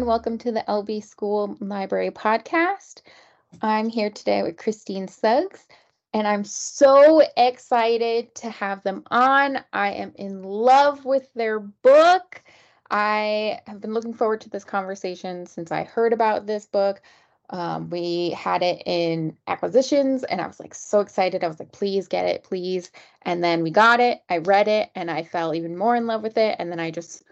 and welcome to the LB School Library podcast. I'm here today with Christine Suggs, and I'm so excited to have them on. I am in love with their book. I have been looking forward to this conversation since I heard about this book. Um, we had it in acquisitions, and I was like so excited. I was like, please get it, please. And then we got it. I read it, and I fell even more in love with it. And then I just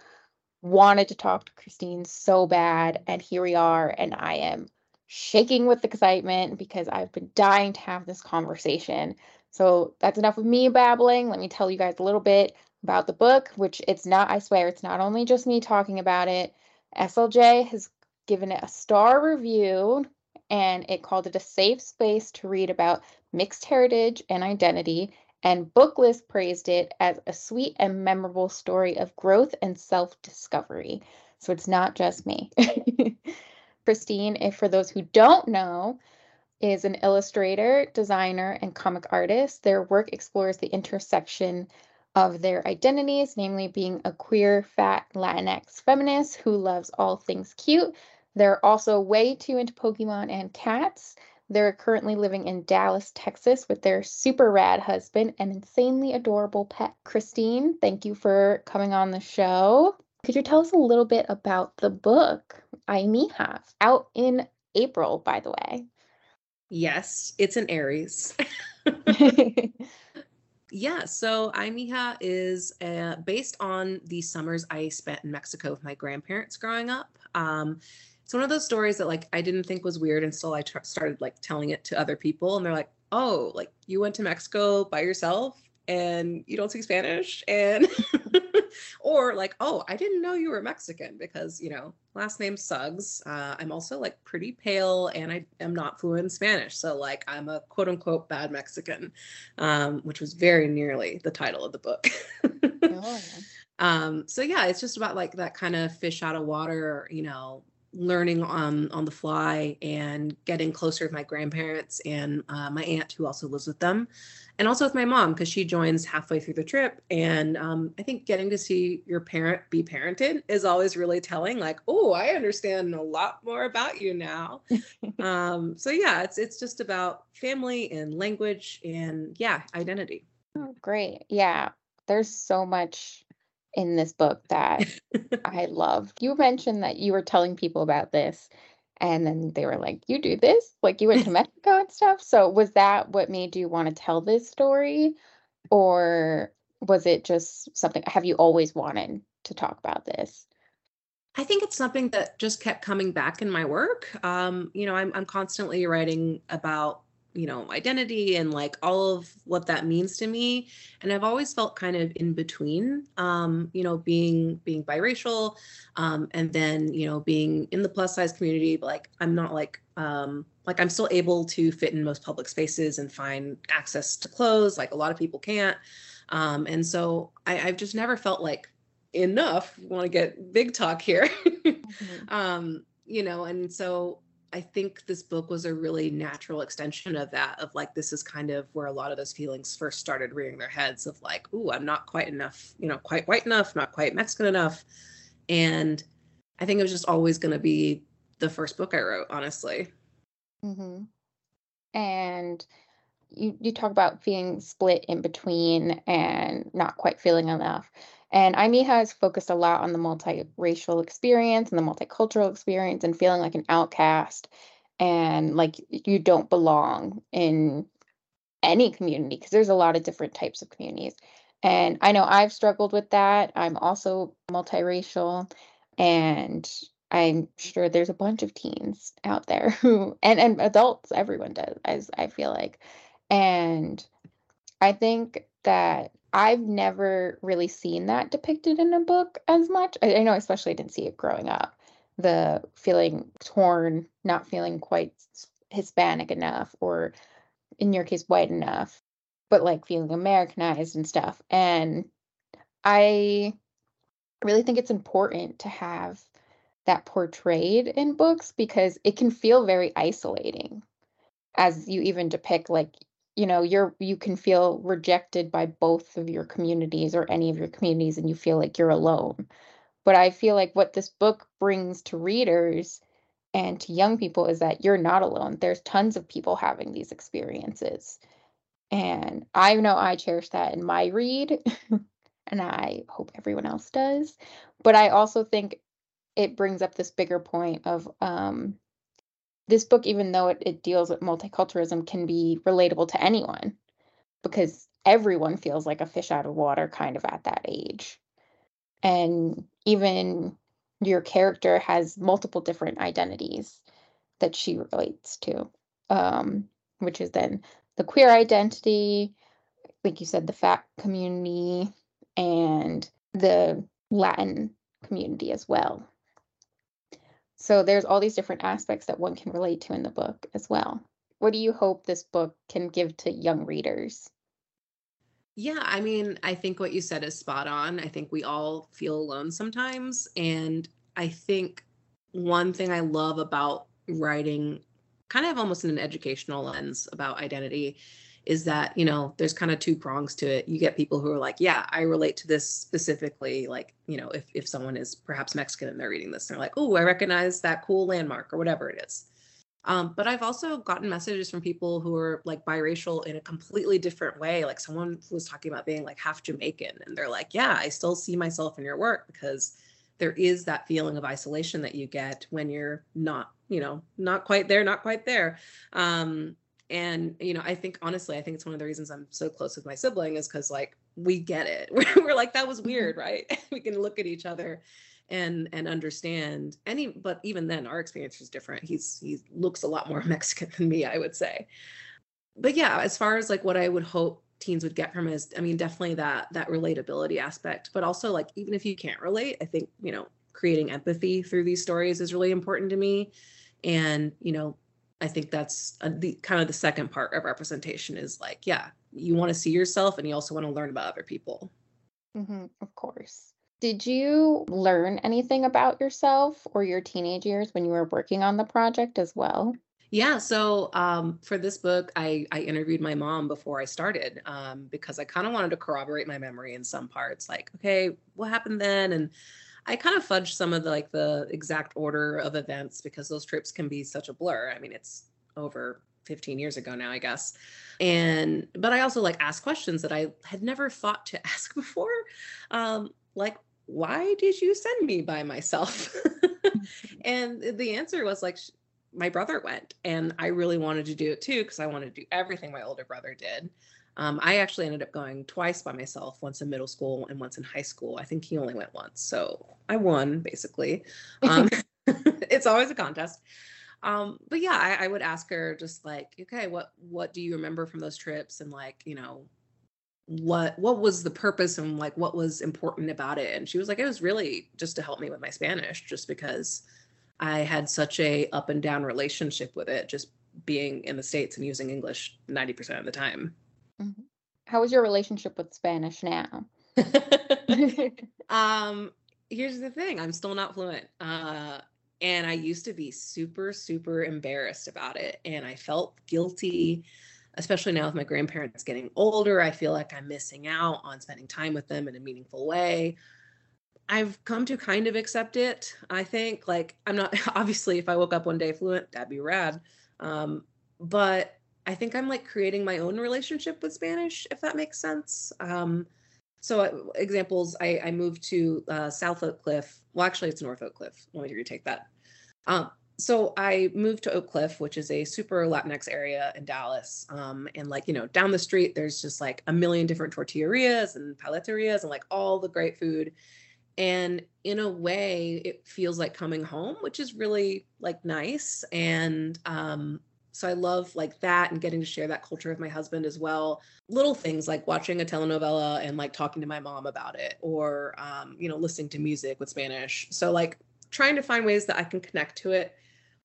wanted to talk to Christine so bad. And here we are. And I am shaking with excitement because I've been dying to have this conversation. So that's enough of me babbling. Let me tell you guys a little bit about the book, which it's not, I swear, it's not only just me talking about it. SLJ has given it a star review and it called it a safe space to read about mixed heritage and identity and Booklist praised it as a sweet and memorable story of growth and self discovery. So it's not just me. Christine, if for those who don't know, is an illustrator, designer, and comic artist. Their work explores the intersection of their identities, namely being a queer, fat Latinx feminist who loves all things cute. They're also way too into Pokemon and cats. They're currently living in Dallas, Texas with their super rad husband and insanely adorable pet, Christine. Thank you for coming on the show. Could you tell us a little bit about the book, Ay Mija, out in April, by the way? Yes, it's an Aries. yeah, so Mija is uh, based on the summers I spent in Mexico with my grandparents growing up. Um, it's one of those stories that like I didn't think was weird until I tr- started like telling it to other people, and they're like, "Oh, like you went to Mexico by yourself and you don't speak Spanish," and or like, "Oh, I didn't know you were Mexican because you know last name Suggs. Uh, I'm also like pretty pale and I am not fluent in Spanish, so like I'm a quote unquote bad Mexican," um, which was very nearly the title of the book. oh. Um, so yeah, it's just about like that kind of fish out of water, you know, learning on on the fly and getting closer with my grandparents and uh, my aunt who also lives with them and also with my mom because she joins halfway through the trip. And um, i think getting to see your parent be parented is always really telling like oh i understand a lot more about you now. Um, so yeah it's it's just about family and language and yeah identity. Oh, great. Yeah there's so much in this book that I love. You mentioned that you were telling people about this and then they were like, You do this? Like you went to Mexico and stuff. So was that what made you want to tell this story? Or was it just something have you always wanted to talk about this? I think it's something that just kept coming back in my work. Um, you know, I'm I'm constantly writing about you know identity and like all of what that means to me. And i've always felt kind of in between um you know being being biracial um and then you know being in the plus size community but like i'm not like um like i'm still able to fit in most public spaces and find access to clothes like a lot of people can't. Um and so I, i've just never felt like enough want to get big talk here. Mm-hmm. um you know and so I think this book was a really natural extension of that, of like, this is kind of where a lot of those feelings first started rearing their heads of like, ooh, I'm not quite enough, you know, quite white enough, not quite Mexican enough. And I think it was just always going to be the first book I wrote, honestly. Mm-hmm. And you, you talk about feeling split in between and not quite feeling enough. And Mija has focused a lot on the multiracial experience and the multicultural experience and feeling like an outcast and like you don't belong in any community because there's a lot of different types of communities. And I know I've struggled with that. I'm also multiracial and I'm sure there's a bunch of teens out there who and and adults everyone does as I feel like. And I think that I've never really seen that depicted in a book as much. I, I know, especially I didn't see it growing up. The feeling torn, not feeling quite Hispanic enough, or in your case, white enough, but like feeling Americanized and stuff. And I really think it's important to have that portrayed in books because it can feel very isolating as you even depict like you know you're you can feel rejected by both of your communities or any of your communities and you feel like you're alone But I feel like what this book brings to readers and to young people is that you're not alone. There's tons of people having these experiences. And I know I cherish that in my read, and I hope everyone else does. But I also think it brings up this bigger point of um, this book, even though it, it deals with multiculturalism, can be relatable to anyone because everyone feels like a fish out of water kind of at that age. And even your character has multiple different identities that she relates to, um, which is then the queer identity, like you said, the fat community, and the Latin community as well. So there's all these different aspects that one can relate to in the book as well. What do you hope this book can give to young readers? Yeah, I mean, I think what you said is spot on. I think we all feel alone sometimes. And I think one thing I love about writing, kind of almost in an educational lens about identity, is that, you know, there's kind of two prongs to it. You get people who are like, yeah, I relate to this specifically. Like, you know, if, if someone is perhaps Mexican and they're reading this, they're like, oh, I recognize that cool landmark or whatever it is. Um, but I've also gotten messages from people who are like biracial in a completely different way. Like someone was talking about being like half Jamaican, and they're like, "Yeah, I still see myself in your work because there is that feeling of isolation that you get when you're not, you know, not quite there, not quite there." Um, and you know, I think honestly, I think it's one of the reasons I'm so close with my sibling is because like we get it. We're, we're like that was mm-hmm. weird, right? we can look at each other and and understand any but even then our experience is different he's he looks a lot more mexican than me i would say but yeah as far as like what i would hope teens would get from is i mean definitely that that relatability aspect but also like even if you can't relate i think you know creating empathy through these stories is really important to me and you know i think that's a, the kind of the second part of representation is like yeah you want to see yourself and you also want to learn about other people mm-hmm, of course did you learn anything about yourself or your teenage years when you were working on the project as well? Yeah, so um, for this book, I, I interviewed my mom before I started um, because I kind of wanted to corroborate my memory in some parts. Like, okay, what happened then? And I kind of fudged some of the like the exact order of events because those trips can be such a blur. I mean, it's over 15 years ago now, I guess. And but I also like ask questions that I had never thought to ask before. Um, like why did you send me by myself? and the answer was like, my brother went, and I really wanted to do it too because I wanted to do everything my older brother did. Um, I actually ended up going twice by myself, once in middle school and once in high school. I think he only went once, so I won basically. Um, it's always a contest. Um, but yeah, I, I would ask her just like, okay, what what do you remember from those trips, and like, you know, what what was the purpose and like what was important about it and she was like it was really just to help me with my spanish just because i had such a up and down relationship with it just being in the states and using english 90% of the time mm-hmm. how is your relationship with spanish now um here's the thing i'm still not fluent uh and i used to be super super embarrassed about it and i felt guilty especially now with my grandparents getting older, I feel like I'm missing out on spending time with them in a meaningful way. I've come to kind of accept it. I think like I'm not obviously if I woke up one day fluent, that'd be rad. Um, but I think I'm like creating my own relationship with Spanish, if that makes sense. Um, so uh, examples, I, I moved to uh, South Oak Cliff. Well, actually, it's North Oak Cliff. Let me retake that. Um, so I moved to Oak Cliff, which is a super Latinx area in Dallas. Um, and like, you know, down the street, there's just like a million different tortillerias and paleterias and like all the great food. And in a way, it feels like coming home, which is really like nice. And um, so I love like that and getting to share that culture with my husband as well. Little things like watching a telenovela and like talking to my mom about it or, um, you know, listening to music with Spanish. So like trying to find ways that I can connect to it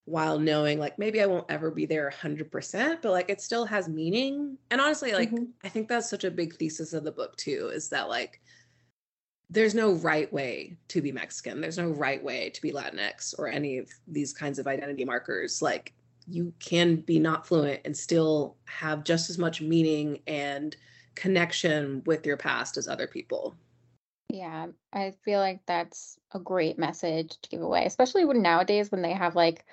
while knowing like maybe I won't ever be there 100%, but like it still has meaning. And honestly, like mm-hmm. I think that's such a big thesis of the book too is that like there's no right way to be Mexican. There's no right way to be Latinx or any of these kinds of identity markers. Like you can be not fluent and still have just as much meaning and connection with your past as other people. Yeah, I feel like that's a great message to give away, especially when nowadays when they have like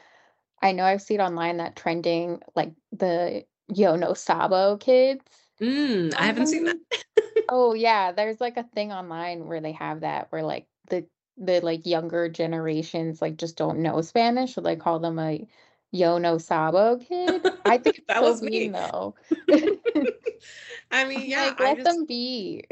I know I've seen online that trending like the Yo No Sabo kids. Mm, I haven't seen that. Um, oh yeah, there's like a thing online where they have that where like the the like younger generations like just don't know Spanish, so they call them a Yo No Sabo kid. I think that was me. though. I mean, yeah, like, I let just them be.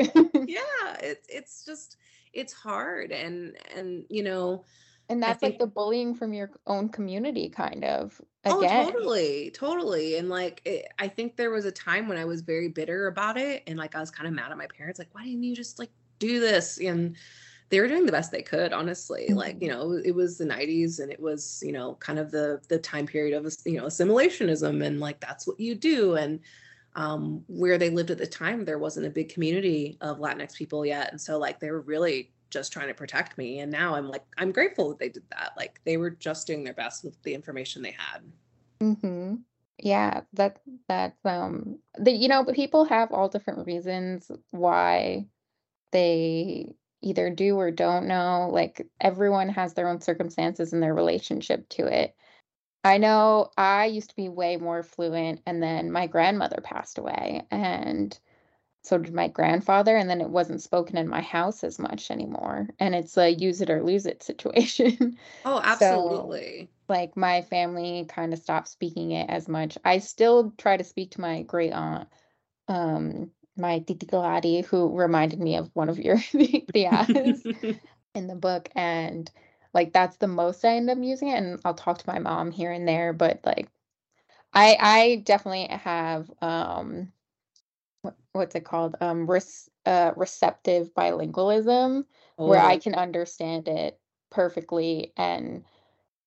yeah, it's it's just it's hard and and you know, And that's like the bullying from your own community kind of Oh, again. totally, totally, and, like, it I think there was a time when I was very bitter about it, and, like, I was kinda mad at my parents, like, "Why didn't you just, like, do this?" And they were doing the best they could, honestly, like, you Mhm. know, it was the '90s, and it was, you know, kind of the the time period of you know, assimilationism, and, like, that's what you do, and, um, where they lived at the time, there wasn't a big community of Latinx people yet, and so, like, they were really just trying to protect me, and now I'm like, I'm grateful that they did that, like, they were just doing their best with the information they had. Mhm. Yeah, that that's um the you know, people have all different reasons why they either do or don't know. Like everyone has their own circumstances and their relationship to it. I know I used to be way more fluent and then my grandmother passed away and so did my grandfather and then it wasn't spoken in my house as much anymore and it's a use it or lose it situation. Oh, So absolutely. like my family kind of stopped speaking it as much. I still try to speak to my great aunt, um, my Titi Galati, who reminded me of one of your tias in the book. And like that's the most I end up using it. And I'll talk to my mom here and there, but like I I definitely have um what, what's it called? Um res, uh receptive bilingualism where I Oh. can understand it perfectly and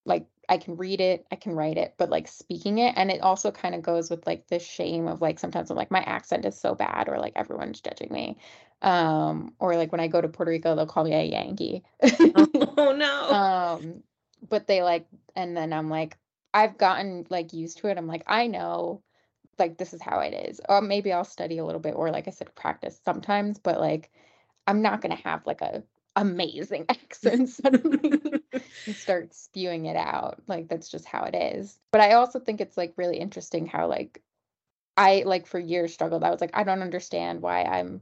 like, I can read it, I can write it, but, like, speaking it and it also kinda goes with, like, the shame of, like, sometimes I'm like, "My accent is so bad," or, like, "Everyone's judging me." Um, or, like, when I go to Puerto Rico, they'll call me a Yankee. Oh, no. Um, but they, like and then I'm like I've gotten, like, used to it. I'm like, "I know, like, this is how it is." Or maybe I'll study a little bit or, like I said, practice sometimes, but, like, I'm not gonna have, like, a amazing accent suddenly. and start spewing it out. Like that's just how it is. But I also think it's like really interesting how like I like for years struggled. I was like, I don't understand why I'm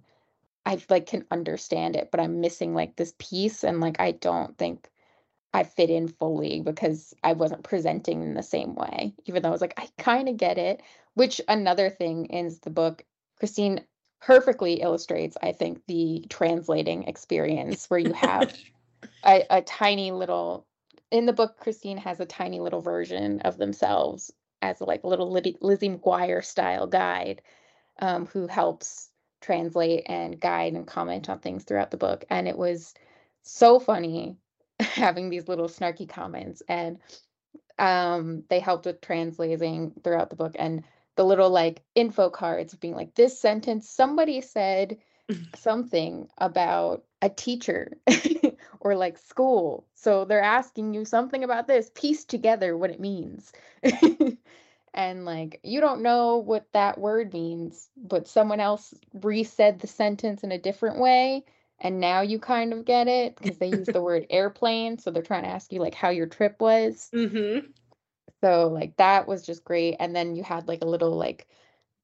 I like can understand it, but I'm missing like this piece and like I don't think I fit in fully because I wasn't presenting in the same way. Even though I was like, I kind of get it. Which another thing is the book, Christine perfectly illustrates, I think, the translating experience where you have a, a tiny little in the book christine has a tiny little version of themselves as a like little Liddy, lizzie mcguire style guide um, who helps translate and guide and comment on things throughout the book. And it was so funny having these little snarky comments. And um, they helped with translating throughout the book. And the little like info cards being like this sentence somebody said something about a teacher or like school. So they're asking you something about this, piece together what it means. and like you don't know what that word means, but someone else re-said the sentence in a different way. And now you kind of get it because they use the word airplane. So they're trying to ask you like how your trip was. Mhm. So like that was just great. And then you had like a little like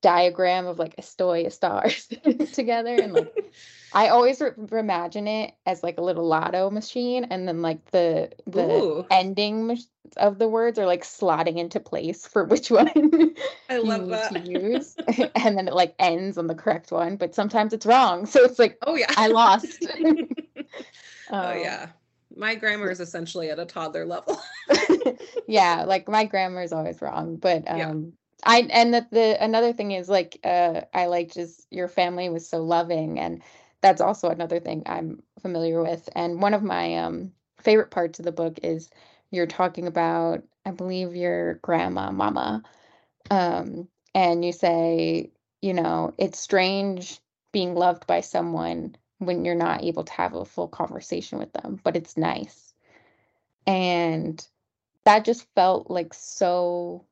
diagram of like Estoy stars together and like I always re imagine it as like a little lotto machine, and then like the the Ooh, ending mach of the words are like slotting into place for which one I you love that. use, and then it like ends on the correct one, but sometimes it's wrong, so it's like, Oh, yeah. I lost. Oh, Um, yeah. My grammar is essentially at a toddler level. Yeah, like my grammar is always wrong, but Yeah. um I and that the another thing is like uh I like just your family was so loving and that's also another thing I'm familiar with. And one of my um favorite parts of the book is you're talking about I believe your grandma, mama. Um and you say, you know, it's strange being loved by someone when you're not able to have a full conversation with them, but it's nice. And that just felt like so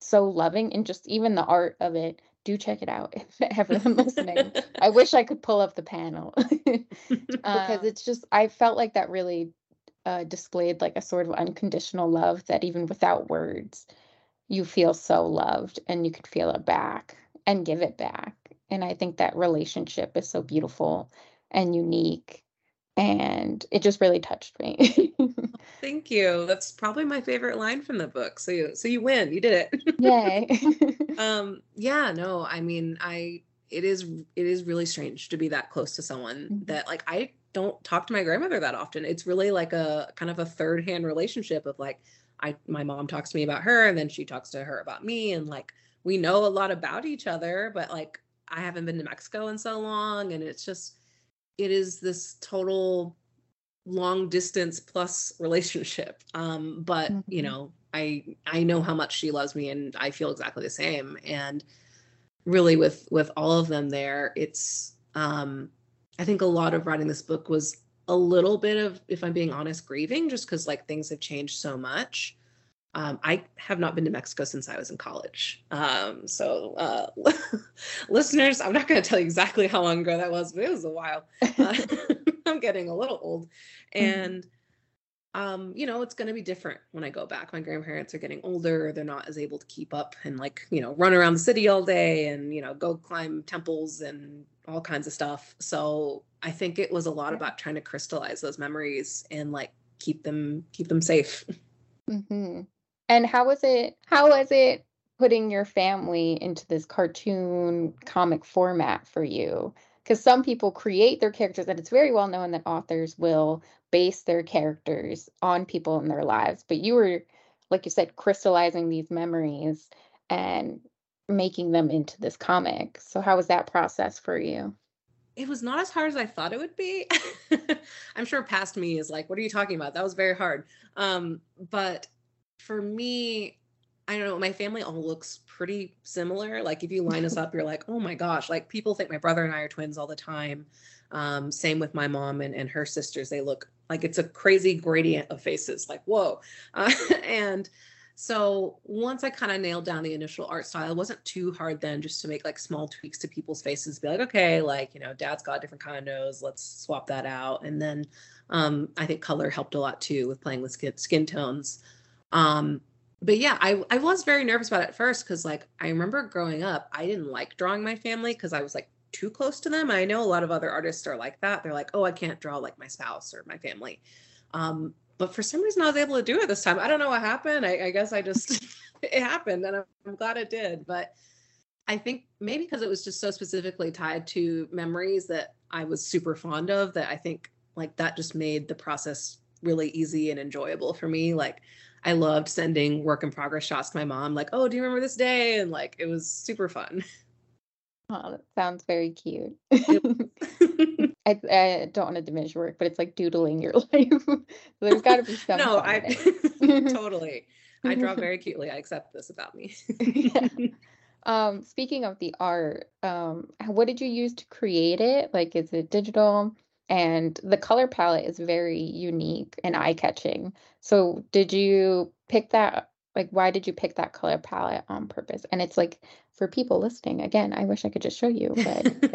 so loving and just even the art of it do check it out if everyone listening. I wish I could pull up the panel because it's just I felt like that really uh, displayed like a sort of unconditional love that even without words, you feel so loved and you could feel it back and give it back. And I think that relationship is so beautiful and unique and it just really touched me. Thank you. That's probably my favorite line from the book. So you so you win. You did it. Yay. um yeah, no, I mean, I it is it is really strange to be that close to someone mm-hmm. that like I don't talk to my grandmother that often. It's really like a kind of a third-hand relationship of like I my mom talks to me about her and then she talks to her about me and like we know a lot about each other, but like I haven't been to Mexico in so long and it's just it is this total long distance plus relationship. Um but mm-hmm. you know i i know how much she loves me and i feel exactly the same. And really with with all of them there it's um i think a lot of writing this book was a little bit of if i'm being honest grieving just because like things have changed so much um, I have not been to Mexico since I was in college. Um, so, uh, listeners, I'm not going to tell you exactly how long ago that was, but it was a while. Uh, I'm getting a little old. Mm-hmm. And, um, you know, it's going to be different when I go back. My grandparents are getting older. They're not as able to keep up and, like, you know, run around the city all day and, you know, go climb temples and all kinds of stuff. So, I think it was a lot about trying to crystallize those memories and, like, keep them keep them safe. Mm-hmm. And how was it? How was it putting your family into this cartoon comic format for you? Because some people create their characters, and it's very well known that authors will base their characters on people in their lives. But you were, like you said, crystallizing these memories and making them into this comic. So, how was that process for you? It was not as hard as I thought it would be. I'm sure past me is like, what are you talking about? That was very hard. Um, but for me, I don't know, my family all looks pretty similar. Like if you line us up, you're like, oh my gosh, like people think my brother and I are twins all the time. Um, same with my mom and, and her sisters. They look like it's a crazy gradient of faces, like, whoa. Uh, and so once I kind of nailed down the initial art style, it wasn't too hard then just to make like small tweaks to people's faces, be like, okay, like, you know, dad's got a different kind of nose, let's swap that out. And then um, I think color helped a lot too with playing with skin, skin tones. Um, but yeah, I, I was very nervous about it first because like I remember growing up, I didn't like drawing my family because I was like too close to them. I know a lot of other artists are like that. They're like, oh, I can't draw like my spouse or my family. Um, but for some reason I was able to do it this time. I don't know what happened. I, I guess I just it happened and I'm, I'm glad it did. But I think maybe because it was just so specifically tied to memories that I was super fond of that I think like that just made the process really easy and enjoyable for me. Like I loved sending work in progress shots to my mom, like, oh, do you remember this day? And like, it was super fun. Oh, that sounds very cute. I, I, don't want to diminish work, but it's like doodling your life. There's got to be some. no, I totally. I draw very cutely. I accept this about me. yeah. Um, speaking of the art, um, what did you use to create it? Like, is it digital? And the color palette is very unique and eye-catching. So did you pick that like why did you pick that color palette on purpose? And it's like for people listening, again, I wish I could just show you, but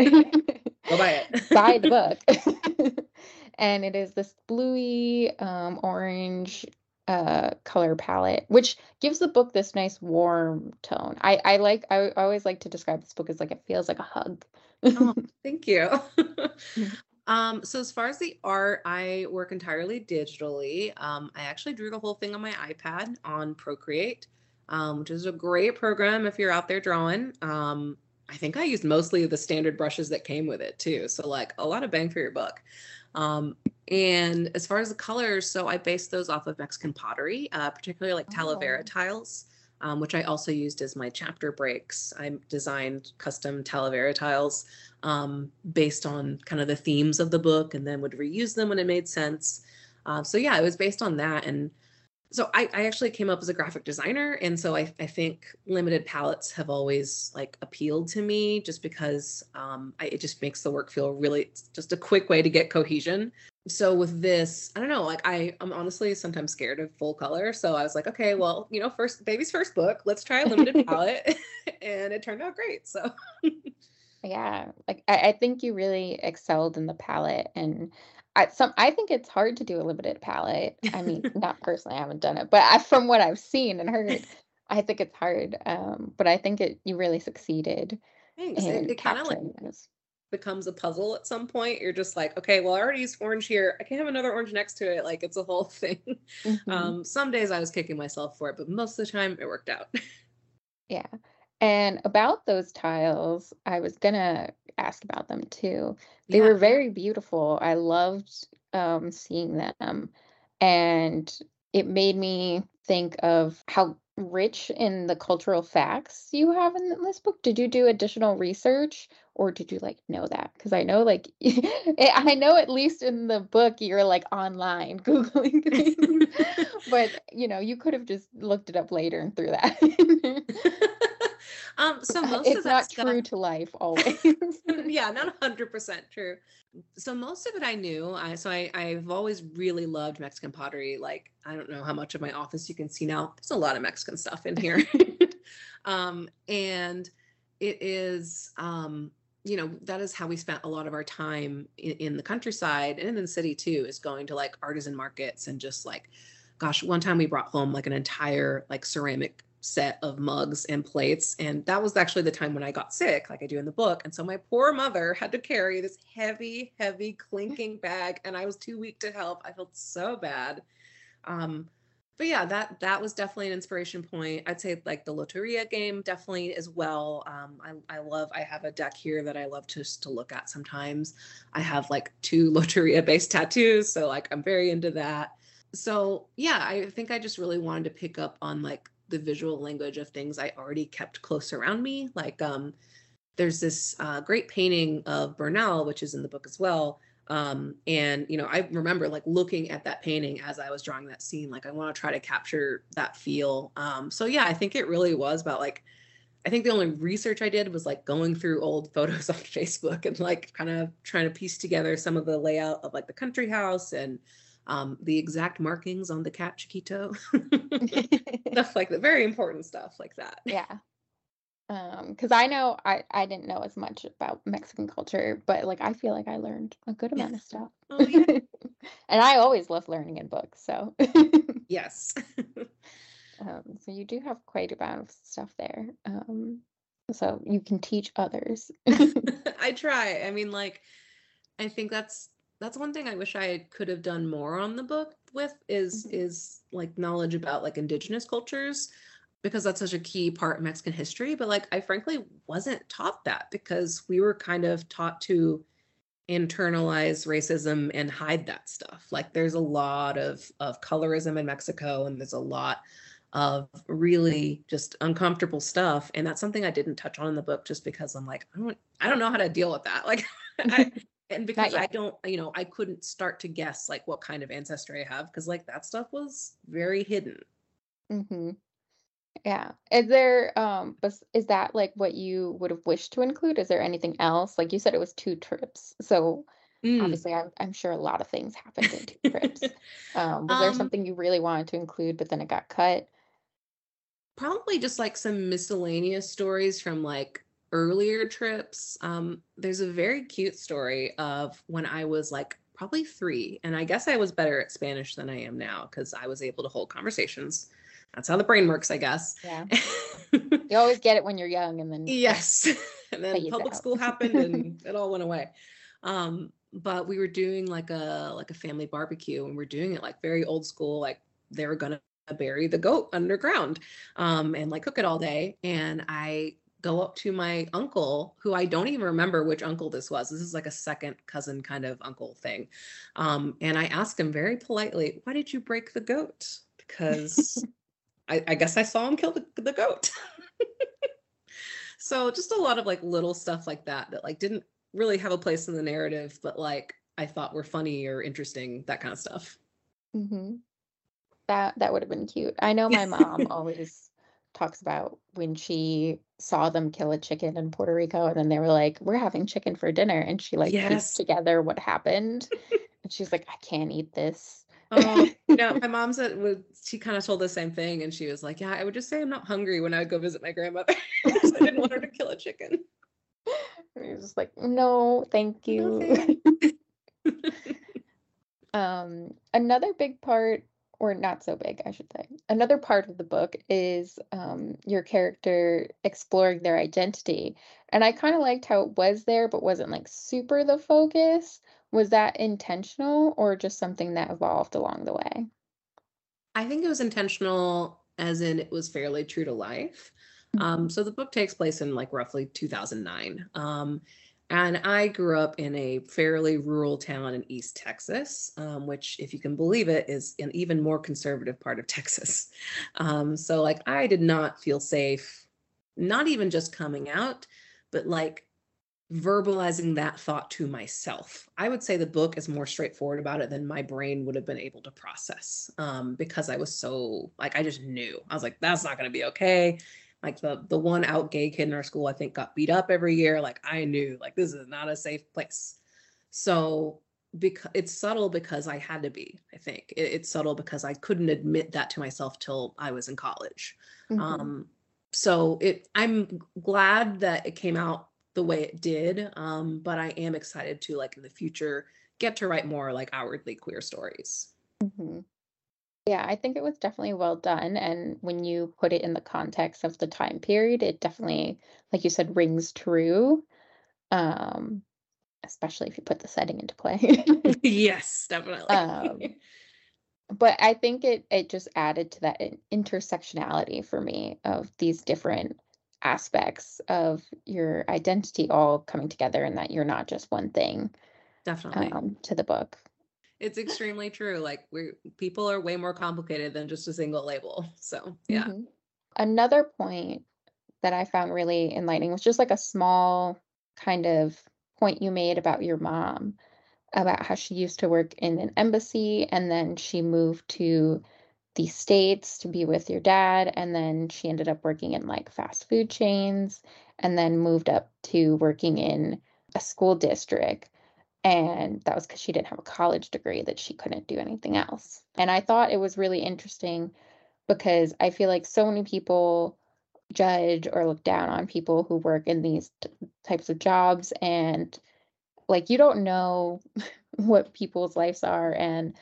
go buy it. buy the book. and it is this bluey um, orange uh color palette which gives the book this nice warm tone i i like i always like to describe this book as like it feels like a hug oh, thank you mm-hmm. Um, so as far as the art, I work entirely digitally. Um, I actually drew the whole thing on my iPad on Procreate, um, which is a great program if you're out there drawing. Um, I think I used mostly the standard brushes that came with it too. So like a lot of bang for your buck. Um, and as far as the colors, so I based those off of Mexican pottery, uh, particularly like Talavera oh. tiles um, which I also used as my chapter breaks. I designed custom Talavera tiles um, based on kind of the themes of the book and then would reuse them when it made sense. Uh, so yeah, it was based on that. And so I, I, actually came up as a graphic designer. And so I, I, think limited palettes have always like appealed to me just because um, I, it just makes the work feel really just a quick way to get cohesion. So with this, I don't know, like I, I'm honestly sometimes scared of full color. So I was like, okay, well, you know, first baby's first book, let's try a limited palette. and it turned out great. So yeah, like I, I think you really excelled in the palette and I some I think it's hard to do a limited palette. I mean, not personally, I haven't done it, but I, from what I've seen and heard, I think it's hard. Um, but I think it you really succeeded Thanks. It, it kind of like. Becomes a puzzle at some point. You're just like, okay, well, I already used orange here. I can't have another orange next to it. Like it's a whole thing. Mhm. Um, some days I was kicking myself for it, but most of the time it worked out. Yeah. And about those tiles, I was gonna ask about them too. They yeah. were very beautiful. I loved um, seeing them. And it made me think of how rich in the cultural facts you have in this book. Did you do additional research or did you like know that? Because I know like eh, I know at least in the book you're like online Googling things. But you know, you could have just looked it up later and threw that. Um, so most it's of that not true to life always. yeah, not hundred percent true. So most of it I knew. I so I I've always really loved Mexican pottery. Like I don't know how much of my office you can see now. There's a lot of Mexican stuff in here, um, and it is um, you know that is how we spent a lot of our time in, in the countryside and in the city too. Is going to like artisan markets and just like, gosh, one time we brought home like an entire like ceramic set of mugs and plates. And that was actually the time when I got sick, like I do in the book. And so my poor mother had to carry this heavy, heavy clinking bag, and I was too weak to help. I felt so bad. Um, but yeah, that that was definitely an inspiration point. I'd say like the Loteria game definitely as well. Um, I, I love. I have a deck here that I love just to look at sometimes. I have like two Loteria based tattoos, so like I'm very into that. So yeah, I think I just really wanted to pick up on like the visual language of things I already kept close around me. Like um, there's this uh, great painting of Bernal, which is in the book as well. Um, and you know, I remember like looking at that painting as I was drawing that scene. Like I want to try to capture that feel. Um, so yeah, I think it really was about like. I think the only research I did was like going through old photos on Facebook and like kind of trying to piece together some of the layout of like the country house and um, the exact markings on the cat Chiquito, stuff like that. Very important stuff like that. yeah. Um, because I know I I didn't know as much about Mexican culture, but like I feel like I learned a good amount of stuff. Oh, yeah. And I always love learning in books, so Yes. um, so you do have quite a amount of stuff there. Um, so you can teach others. I try. I mean, like, I think that's that's one thing I wish I could have done more on the book with is Mhm. is like knowledge about like indigenous cultures because that's such a key part of Mexican history. But like I frankly wasn't taught that because we were kind of taught to internalize racism and hide that stuff. Like there's a lot of of colorism in Mexico and there's a lot of really just uncomfortable stuff and that's something I didn't touch on in the book just because I'm like I don't I don't know how to deal with that. Like I and because I don't you know I couldn't start to guess like what kind of ancestry I have because like that stuff was very hidden. hmm Yeah. Is there um is that like what you would have wished to include? Is there anything else? Like you said it was two trips. So Mm. obviously I'm I'm sure a lot of things happened in two trips. Um was there um something you really wanted to include but then it got cut? probably just like some miscellaneous stories from like earlier trips. Um, there's a very cute story of when I was like probably three, and I guess I was better at Spanish than I am now because I was able to hold conversations. That's how the brain works, I guess. Yeah. You always get it when you're young and then yes. and then public school happened and it all went away. Um, but we were doing like a like a family barbecue and we're doing it like very old school, like they were gonna bury the goat underground um and like cook it all day. And I go up to my uncle, who I don't even remember which uncle this was. This is like a second cousin kind of uncle thing. Um, and I asked him very politely, why did you break the goat? Because I, I guess I saw him kill the, the goat. so just a lot of like little stuff like that that like didn't really have a place in the narrative, but like I thought were funny or interesting, that kind of stuff. hmm That that would have been cute. I know my mom always talks about when she saw them kill a chicken in Puerto Rico and then they were like, We're having chicken for dinner and she like Yes. pieced together what happened. And she's like, I can't eat this. Oh, yeah. My mom said would she kind of told the same thing, and she was like, "Yeah, I would just say I'm not hungry when I would go visit my grandmother. I didn't want her to kill a chicken." And he was just like, no, thank No, you. um, another big part, or not so big, I should say, another part of the book is um, your character exploring their identity. And I kind of liked how it was there, but wasn't like super the focus. Was that intentional or just something that evolved along the way? I think it was intentional, as in it was fairly true to life. Um, so the book takes place in like roughly 2009. Um, and I grew up in a fairly rural town in East Texas, um, which, if you can believe it, is an even more conservative part of Texas. Um, so, like, I did not feel safe, not even just coming out, but like verbalizing that thought to myself. I would say the book is more straightforward about it than my brain would have been able to process um, because I was so, like, I just knew. I was like, that's not going to be okay like the the one out gay kid in our school i think got beat up every year. Like i knew like this is not a safe place. So because it's subtle because i had to be i think. It, it's subtle because i couldn't admit that to myself till i was in college. Mhm. um so it i'm glad that it came out the way it did um but i am excited to like in the future get to write more like outwardly queer stories. Mhm. Yeah, I think it was definitely well done. And when you put it in the context of the time period, it definitely, like you said, rings true. Um, especially if you put the setting into play. yes definitely um, but I think it it just added to that intersectionality for me of these different aspects of your identity all coming together and that you're not just one thing definitely um, to the book. It's extremely true. Like we're people are way more complicated than just a single label. So yeah. Mhm. Another point that I found really enlightening was just like a small kind of point you made about your mom, about how she used to work in an embassy and then she moved to the States to be with your dad. And then she ended up working in like fast food chains and then moved up to working in a school district. And that was because she didn't have a college degree that she couldn't do anything else. And I thought it was really interesting because I feel like so many people judge or look down on people who work in these t- types of jobs and like you don't know what people's lives are and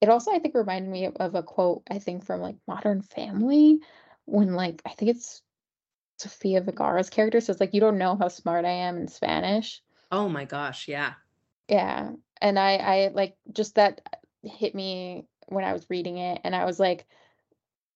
it also I think reminded me of, a quote I think from like Modern Family when like I think it's Sofia Vergara's character says like you don't know how smart I am in Spanish. Oh my gosh, yeah. Yeah. And I I like just that hit me when I was reading it and I was like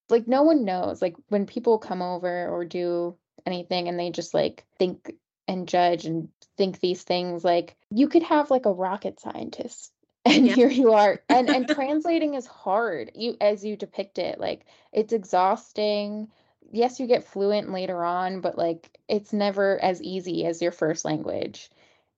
like no one knows like when people come over or do anything and they just like think and judge and think these things like you could have like a rocket scientist and Yeah. here you are and and translating is hard you as you depict it like it's exhausting yes you get fluent later on but like it's never as easy as your first language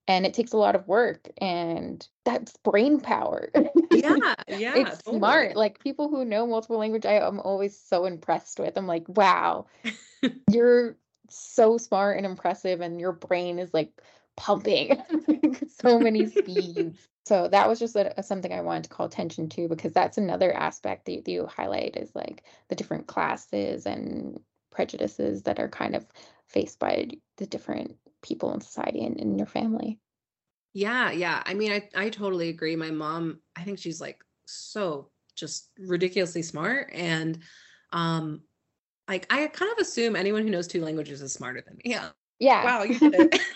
and it takes a lot of work and that's brain power Yeah, yeah. it's totally. smart like people who know multiple language I, i'm always so impressed with i'm like wow you're so smart and impressive and your brain is like pumping so many speeds so that was just a, a- something i wanted to call attention to because that's another aspect that you highlight is like the different classes and prejudices that are kind of faced by the different people in society and in your family Yeah, yeah. I mean, I I totally agree. My mom, I think she's like so just ridiculously smart and um like I kind of assume anyone who knows two languages is smarter than me. Yeah. yeah Wow, you did it.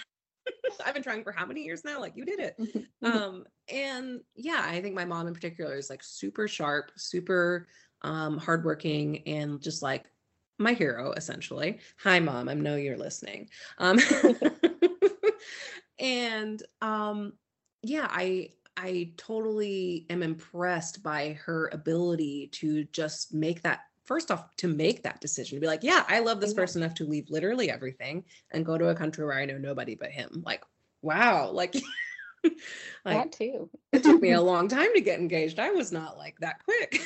I've been trying for how many years now? Like you did it. Mhm. um and yeah i think my mom in particular is like super sharp super um hardworking and just like my hero essentially hi mom i know you're listening um and um yeah i i totally am impressed by her ability to just make that first off to make that decision to be like yeah i love this Yeah. person enough to leave literally everything and go to a country where i know nobody but him like wow like like that too it took me a long time to get engaged. I was not like that quick.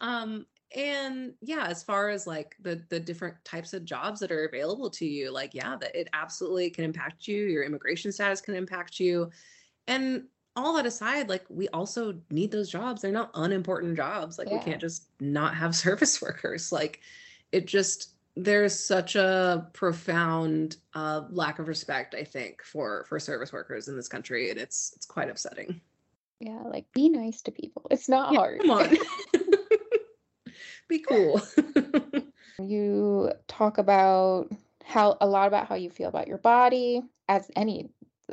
um and yeah, as far as like the the different types of jobs that are available to you, like yeah, that it absolutely can impact you. Your immigration status can impact you. And all that aside, like we also need those jobs. They're not unimportant jobs. Like yeah. we can't just not have service workers. Like it just there's such a profound uh, lack of respect, I think, for for service workers in this country, and it's it's quite upsetting. Yeah, like be nice to people. It's not yeah, hard. Come on. be cool. you talk about how a lot about how you feel about your body as any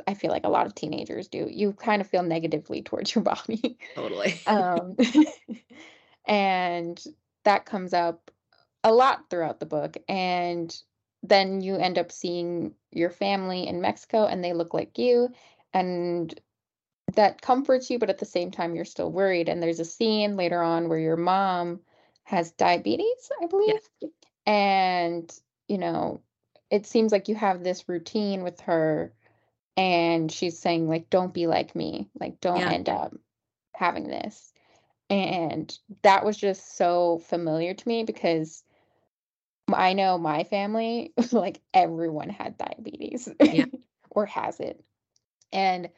I feel like a lot of teenagers do. You kind of feel negatively towards your body. Totally. um, and that comes up a lot throughout the book. And then you end up seeing your family in Mexico and they look like you. And that comforts you, but at the same time, you're still worried. And there's a scene later on where your mom has diabetes, I believe. Yeah. And, you know, it seems like you have this routine with her and she's saying like don't be like me like don't yeah. end up having this and that was just so familiar to me because i know my family like everyone had diabetes yeah. or has it and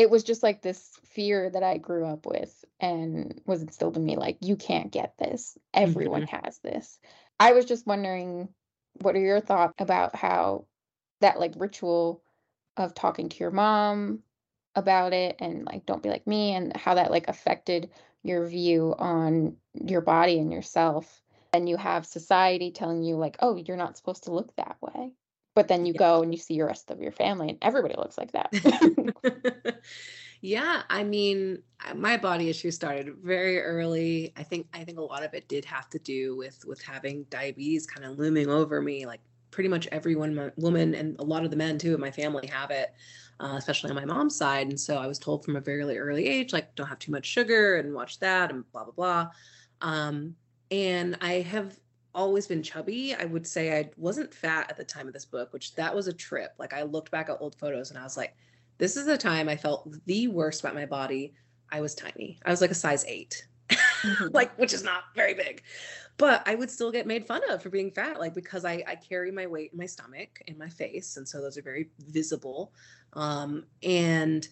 it was just like this fear that i grew up with and was instilled in me like you can't get this. Everyone mm-hmm. has this. I was just wondering what are your thoughts about how that like ritual of talking to your mom about it and like don't be like me and how that like affected your view on your body and yourself and you have society telling you like oh you're not supposed to look that way but then you go and you see your rest of your family and everybody looks like that yeah i mean my body issue started very early. I think i think a lot of it did have to do with with having diabetes kind of looming over me like pretty much every one woman and a lot of the men too in my family have it uh, especially on my mom's side. And so i was told from a very early age like don't have too much sugar and watch that and blah blah blah. Um, and i have always been chubby. I would say i wasn't fat at the time of this book which that was a trip. Like i looked back at old photos and i was like this is the time i felt the worst about my body i was tiny i was like a size 8 mm-hmm. like which is not very big but I would still get made fun of for being fat, like because I, I carry my weight in my stomach and my face. And so those are very visible. Um, and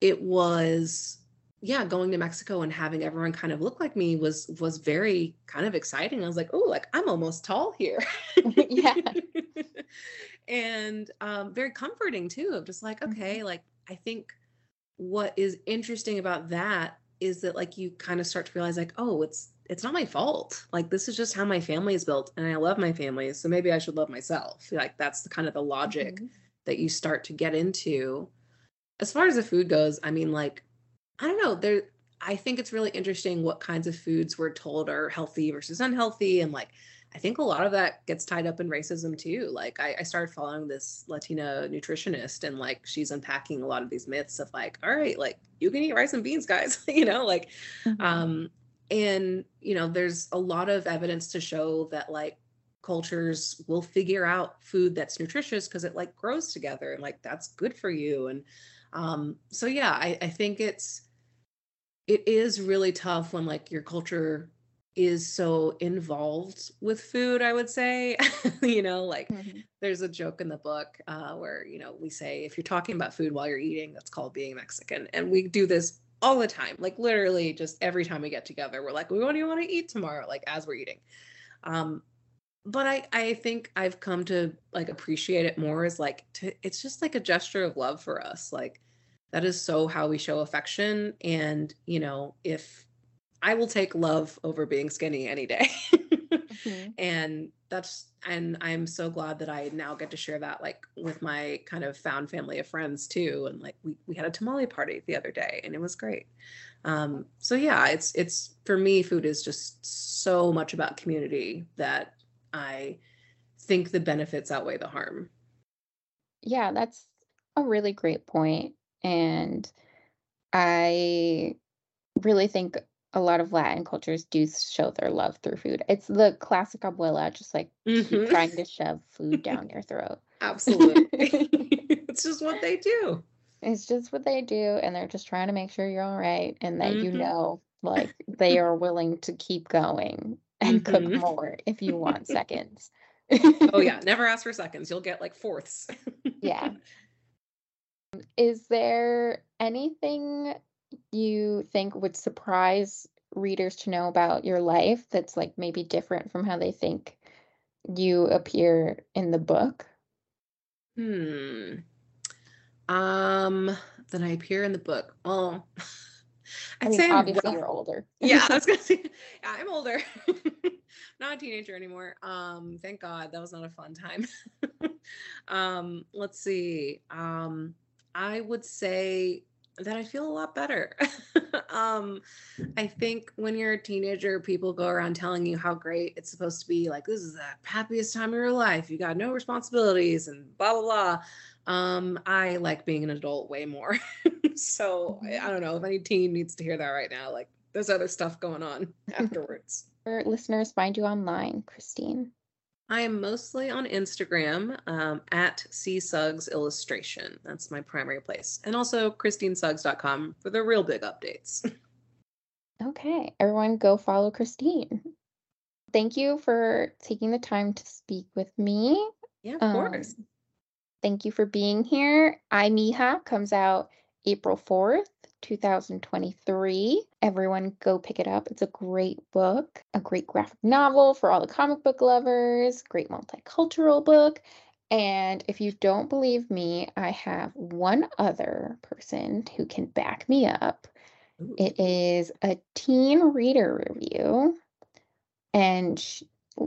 it was, yeah, going to Mexico and having everyone kind of look like me was was very kind of exciting. I was like, oh, like I'm almost tall here. yeah. and um, very comforting too, of just like, okay, mm-hmm. like I think what is interesting about that is that like you kind of start to realize like, oh, it's it's not my fault. Like this is just how my family is built and I love my family, so maybe I should love myself. Like that's the kind of the logic mm-hmm. that you start to get into. As far as the food goes, I mean like I don't know, there I think it's really interesting what kinds of foods we're told are healthy versus unhealthy and like I think a lot of that gets tied up in racism too. Like I, I, started following this Latina nutritionist and like she's unpacking a lot of these myths of like, all right, like you can eat rice and beans, guys, you know, like mm-hmm. um and you know there's a lot of evidence to show that like cultures will figure out food that's nutritious because it like grows together and like that's good for you and um so yeah I, I think it's it is really tough when like your culture is so involved with food i would say you know like mm-hmm. there's a joke in the book uh, where you know we say if you're talking about food while you're eating that's called being mexican and we do this all the time like literally just every time we get together we're like what do you want to eat tomorrow like as we're eating um but i i think i've come to like appreciate it more as like to, it's just like a gesture of love for us like that is so how we show affection and you know if i will take love over being skinny any day. Mm-hmm. and that's and i'm so glad that i now get to share that like with my kind of found family of friends too. And like we, we had a tamale party the other day and it was great. Um so yeah it's it's for me food is just so much about community that i think the benefits outweigh the harm. Yeah that's a really great point. And i really think a lot of Latin cultures do show their love through food. It's the classic abuela, just like mm-hmm. trying to shove food down your throat. Absolutely. it's just what they do. It's just what they do. And they're just trying to make sure you're all right and that mm-hmm. you know, like, they are willing to keep going and mm-hmm. cook more if you want seconds. oh, yeah. Never ask for seconds. You'll get like fourths. yeah. Is there anything you think would surprise readers to know about your life that's like maybe different from how they think you appear in the book? Hmm. Um, then I appear in the book. Oh, I'd I mean, say obviously well, you're older. yeah, I was gonna say, yeah, I'm older. not a teenager anymore. Um, thank God that was not a fun time. um, let's see. Um, I would say that I feel a lot better. um, I think when you're a teenager, people go around telling you how great it's supposed to be. Like, this is the happiest time of your life. You got no responsibilities and blah, blah, blah. Um, I like being an adult way more. so I mm-hmm. don't know if any teen needs to hear that right now. Like, there's other stuff going on afterwards. Where listeners find you online, Christine? I am mostly on Instagram um, at C Suggs Illustration. That's my primary place. And also ChristineSuggs.com for the real big updates. Okay, everyone go follow Christine. Thank you for taking the time to speak with me. Yeah, of um, course. Thank you for being here. Ay Mija comes out April 4th. 2023. Everyone go pick it up. It's a great book, a great graphic novel for all the comic book lovers, great multicultural book. And if you don't believe me, I have one other person who can back me up. Ooh. It is a teen reader review. And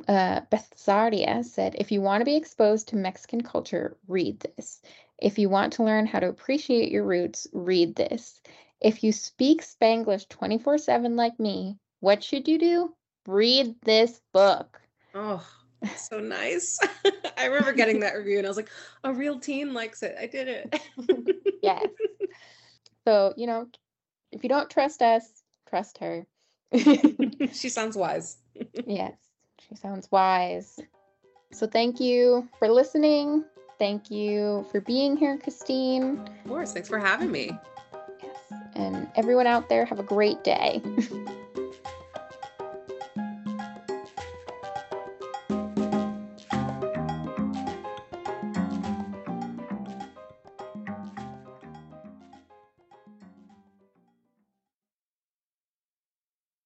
uh, Beth Zardia said, if you want to be exposed to Mexican culture, read this. If you want to learn how to appreciate your roots, read this. If you speak Spanglish 24 7 like me, what should you do? Read this book. Oh, so nice. I remember getting that review and I was like, a real teen likes it. I did it. yes. So, you know, if you don't trust us, trust her. she sounds wise. yes, she sounds wise. So, thank you for listening. Thank you for being here, Christine. Of course. Thanks for having me. And everyone out there, have a great day.